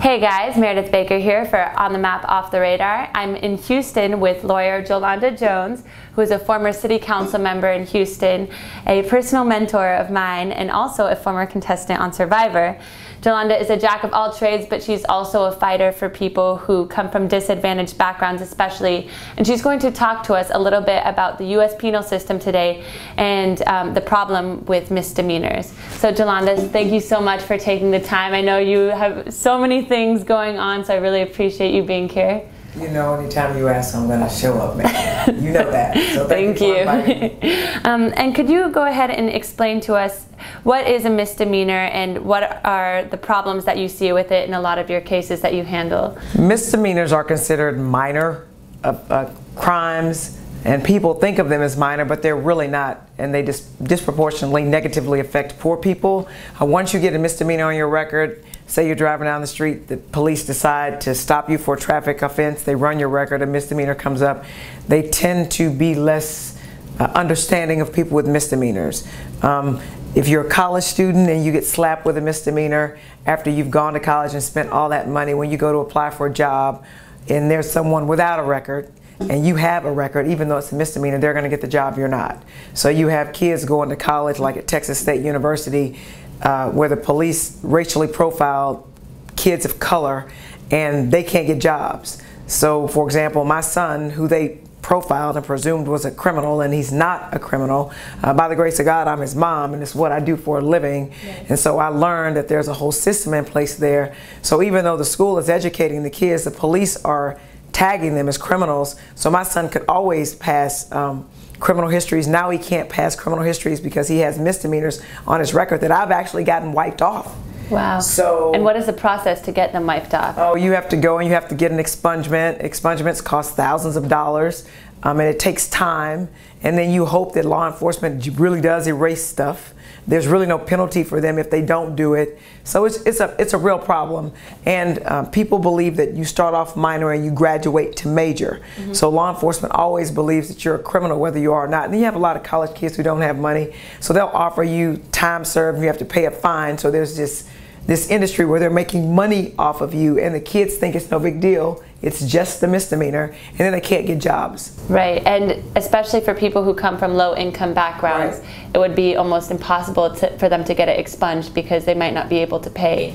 Hey guys, Meredith Baker here for On the Map Off the Radar. I'm in Houston with lawyer Jolanda Jones, who is a former city council member in Houston, a personal mentor of mine, and also a former contestant on Survivor. Jolanda is a jack of all trades, but she's also a fighter for people who come from disadvantaged backgrounds, especially. And she's going to talk to us a little bit about the U.S. penal system today and um, the problem with misdemeanors. So, Jolanda, thank you so much for taking the time. I know you have so many things going on, so I really appreciate you being here. You know, anytime you ask, I'm going to show up, man. You know that. So thank, thank you. you. um, and could you go ahead and explain to us what is a misdemeanor and what are the problems that you see with it in a lot of your cases that you handle? Misdemeanors are considered minor uh, uh, crimes and people think of them as minor, but they're really not, and they just disproportionately negatively affect poor people. Uh, once you get a misdemeanor on your record, say you're driving down the street, the police decide to stop you for a traffic offense, they run your record, a misdemeanor comes up, they tend to be less uh, understanding of people with misdemeanors. Um, if you're a college student and you get slapped with a misdemeanor after you've gone to college and spent all that money, when you go to apply for a job and there's someone without a record, and you have a record, even though it's a misdemeanor, they're going to get the job you're not. So you have kids going to college, like at Texas State University, uh, where the police racially profile kids of color and they can't get jobs. So, for example, my son, who they profiled and presumed was a criminal, and he's not a criminal. Uh, by the grace of God, I'm his mom, and it's what I do for a living. Yes. And so I learned that there's a whole system in place there. So even though the school is educating the kids, the police are tagging them as criminals. So my son could always pass um, criminal histories. Now he can't pass criminal histories because he has misdemeanors on his record that I've actually gotten wiped off. Wow. So And what is the process to get them wiped off? Oh, you have to go and you have to get an expungement. Expungements cost thousands of dollars. Um, and it takes time. And then you hope that law enforcement really does erase stuff. There's really no penalty for them if they don't do it. So it's, it's, a, it's a real problem. And uh, people believe that you start off minor and you graduate to major. Mm-hmm. So law enforcement always believes that you're a criminal whether you are or not. And you have a lot of college kids who don't have money. So they'll offer you time served and you have to pay a fine. So there's this this industry where they're making money off of you and the kids think it's no big deal it's just the misdemeanor and then they can't get jobs right and especially for people who come from low income backgrounds right. it would be almost impossible to, for them to get it expunged because they might not be able to pay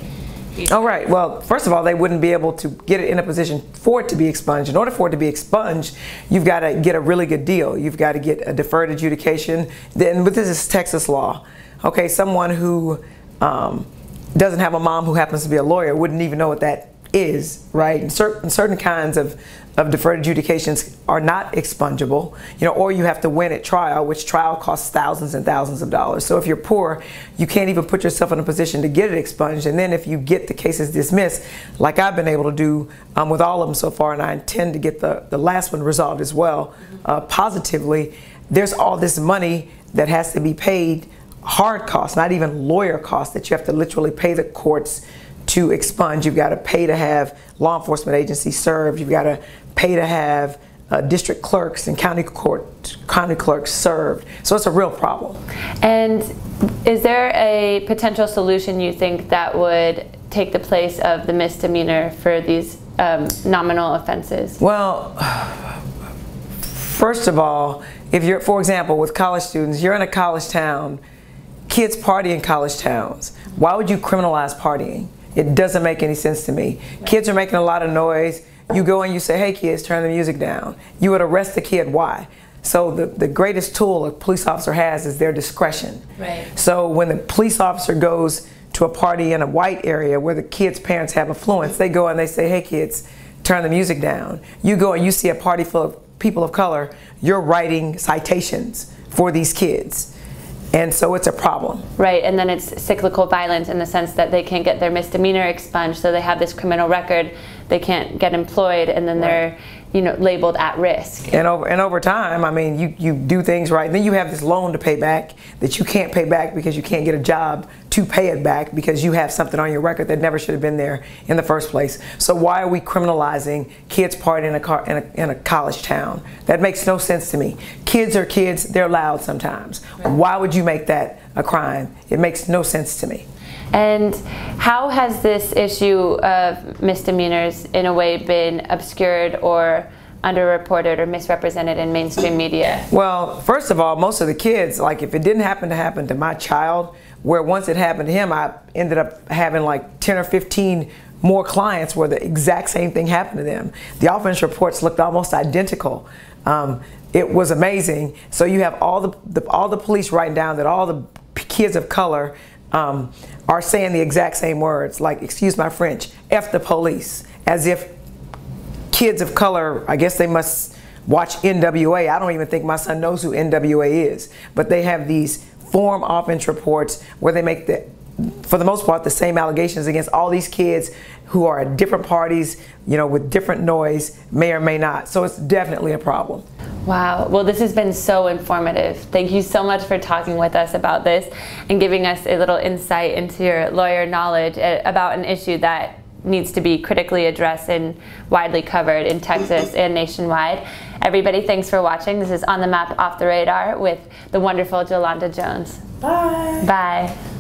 Oh, right. Well, first of all, they wouldn't be able to get it in a position for it to be expunged. In order for it to be expunged, you've got to get a really good deal. You've got to get a deferred adjudication. Then, but this is Texas law. Okay, someone who um, doesn't have a mom who happens to be a lawyer wouldn't even know what that is, right? And certain certain kinds of, of deferred adjudications are not expungible, you know, or you have to win at trial, which trial costs thousands and thousands of dollars. So if you're poor, you can't even put yourself in a position to get it expunged. And then if you get the cases dismissed, like I've been able to do um, with all of them so far, and I intend to get the, the last one resolved as well, uh, positively, there's all this money that has to be paid hard costs, not even lawyer costs that you have to literally pay the courts to expunge. You've got to pay to have law enforcement agencies served. You've got to pay to have uh, district clerks and county court county clerks served. So it's a real problem. And is there a potential solution you think that would take the place of the misdemeanor for these um, nominal offenses? Well, first of all, if you're, for example, with college students, you're in a college town kids party in college towns. Why would you criminalize partying? It doesn't make any sense to me. Kids are making a lot of noise. You go and you say, hey kids, turn the music down. You would arrest the kid. Why? So the, the greatest tool a police officer has is their discretion. Right. So when the police officer goes to a party in a white area where the kids' parents have influence, they go and they say, hey kids, turn the music down. You go and you see a party full of people of color, you're writing citations for these kids. And so it's a problem. Right, and then it's cyclical violence in the sense that they can't get their misdemeanor expunged, so they have this criminal record, they can't get employed, and then right. they're you know labeled at risk. And over and over time, I mean, you you do things right, and then you have this loan to pay back that you can't pay back because you can't get a job to pay it back because you have something on your record that never should have been there in the first place. So why are we criminalizing kids partying in a car in a, in a college town? That makes no sense to me. Kids are kids; they're loud sometimes. Right. Why would you make that a crime? It makes no sense to me. And how has this issue of misdemeanors in a way been obscured or underreported or misrepresented in mainstream media? Well, first of all, most of the kids, like if it didn't happen to happen to my child, where once it happened to him, I ended up having like 10 or 15 more clients where the exact same thing happened to them. The offense reports looked almost identical. Um, it was amazing. So you have all the, the, all the police writing down that all the kids of color um, are saying the exact same words, like excuse my French, "f the police," as if kids of color. I guess they must watch NWA. I don't even think my son knows who NWA is, but they have these form offense reports where they make the for the most part, the same allegations against all these kids who are at different parties, you know, with different noise, may or may not. So it's definitely a problem. Wow. Well, this has been so informative. Thank you so much for talking with us about this and giving us a little insight into your lawyer knowledge uh, about an issue that needs to be critically addressed and widely covered in Texas and nationwide. Everybody, thanks for watching. This is On the Map Off the Radar with the wonderful Jolanda Jones. Bye. Bye.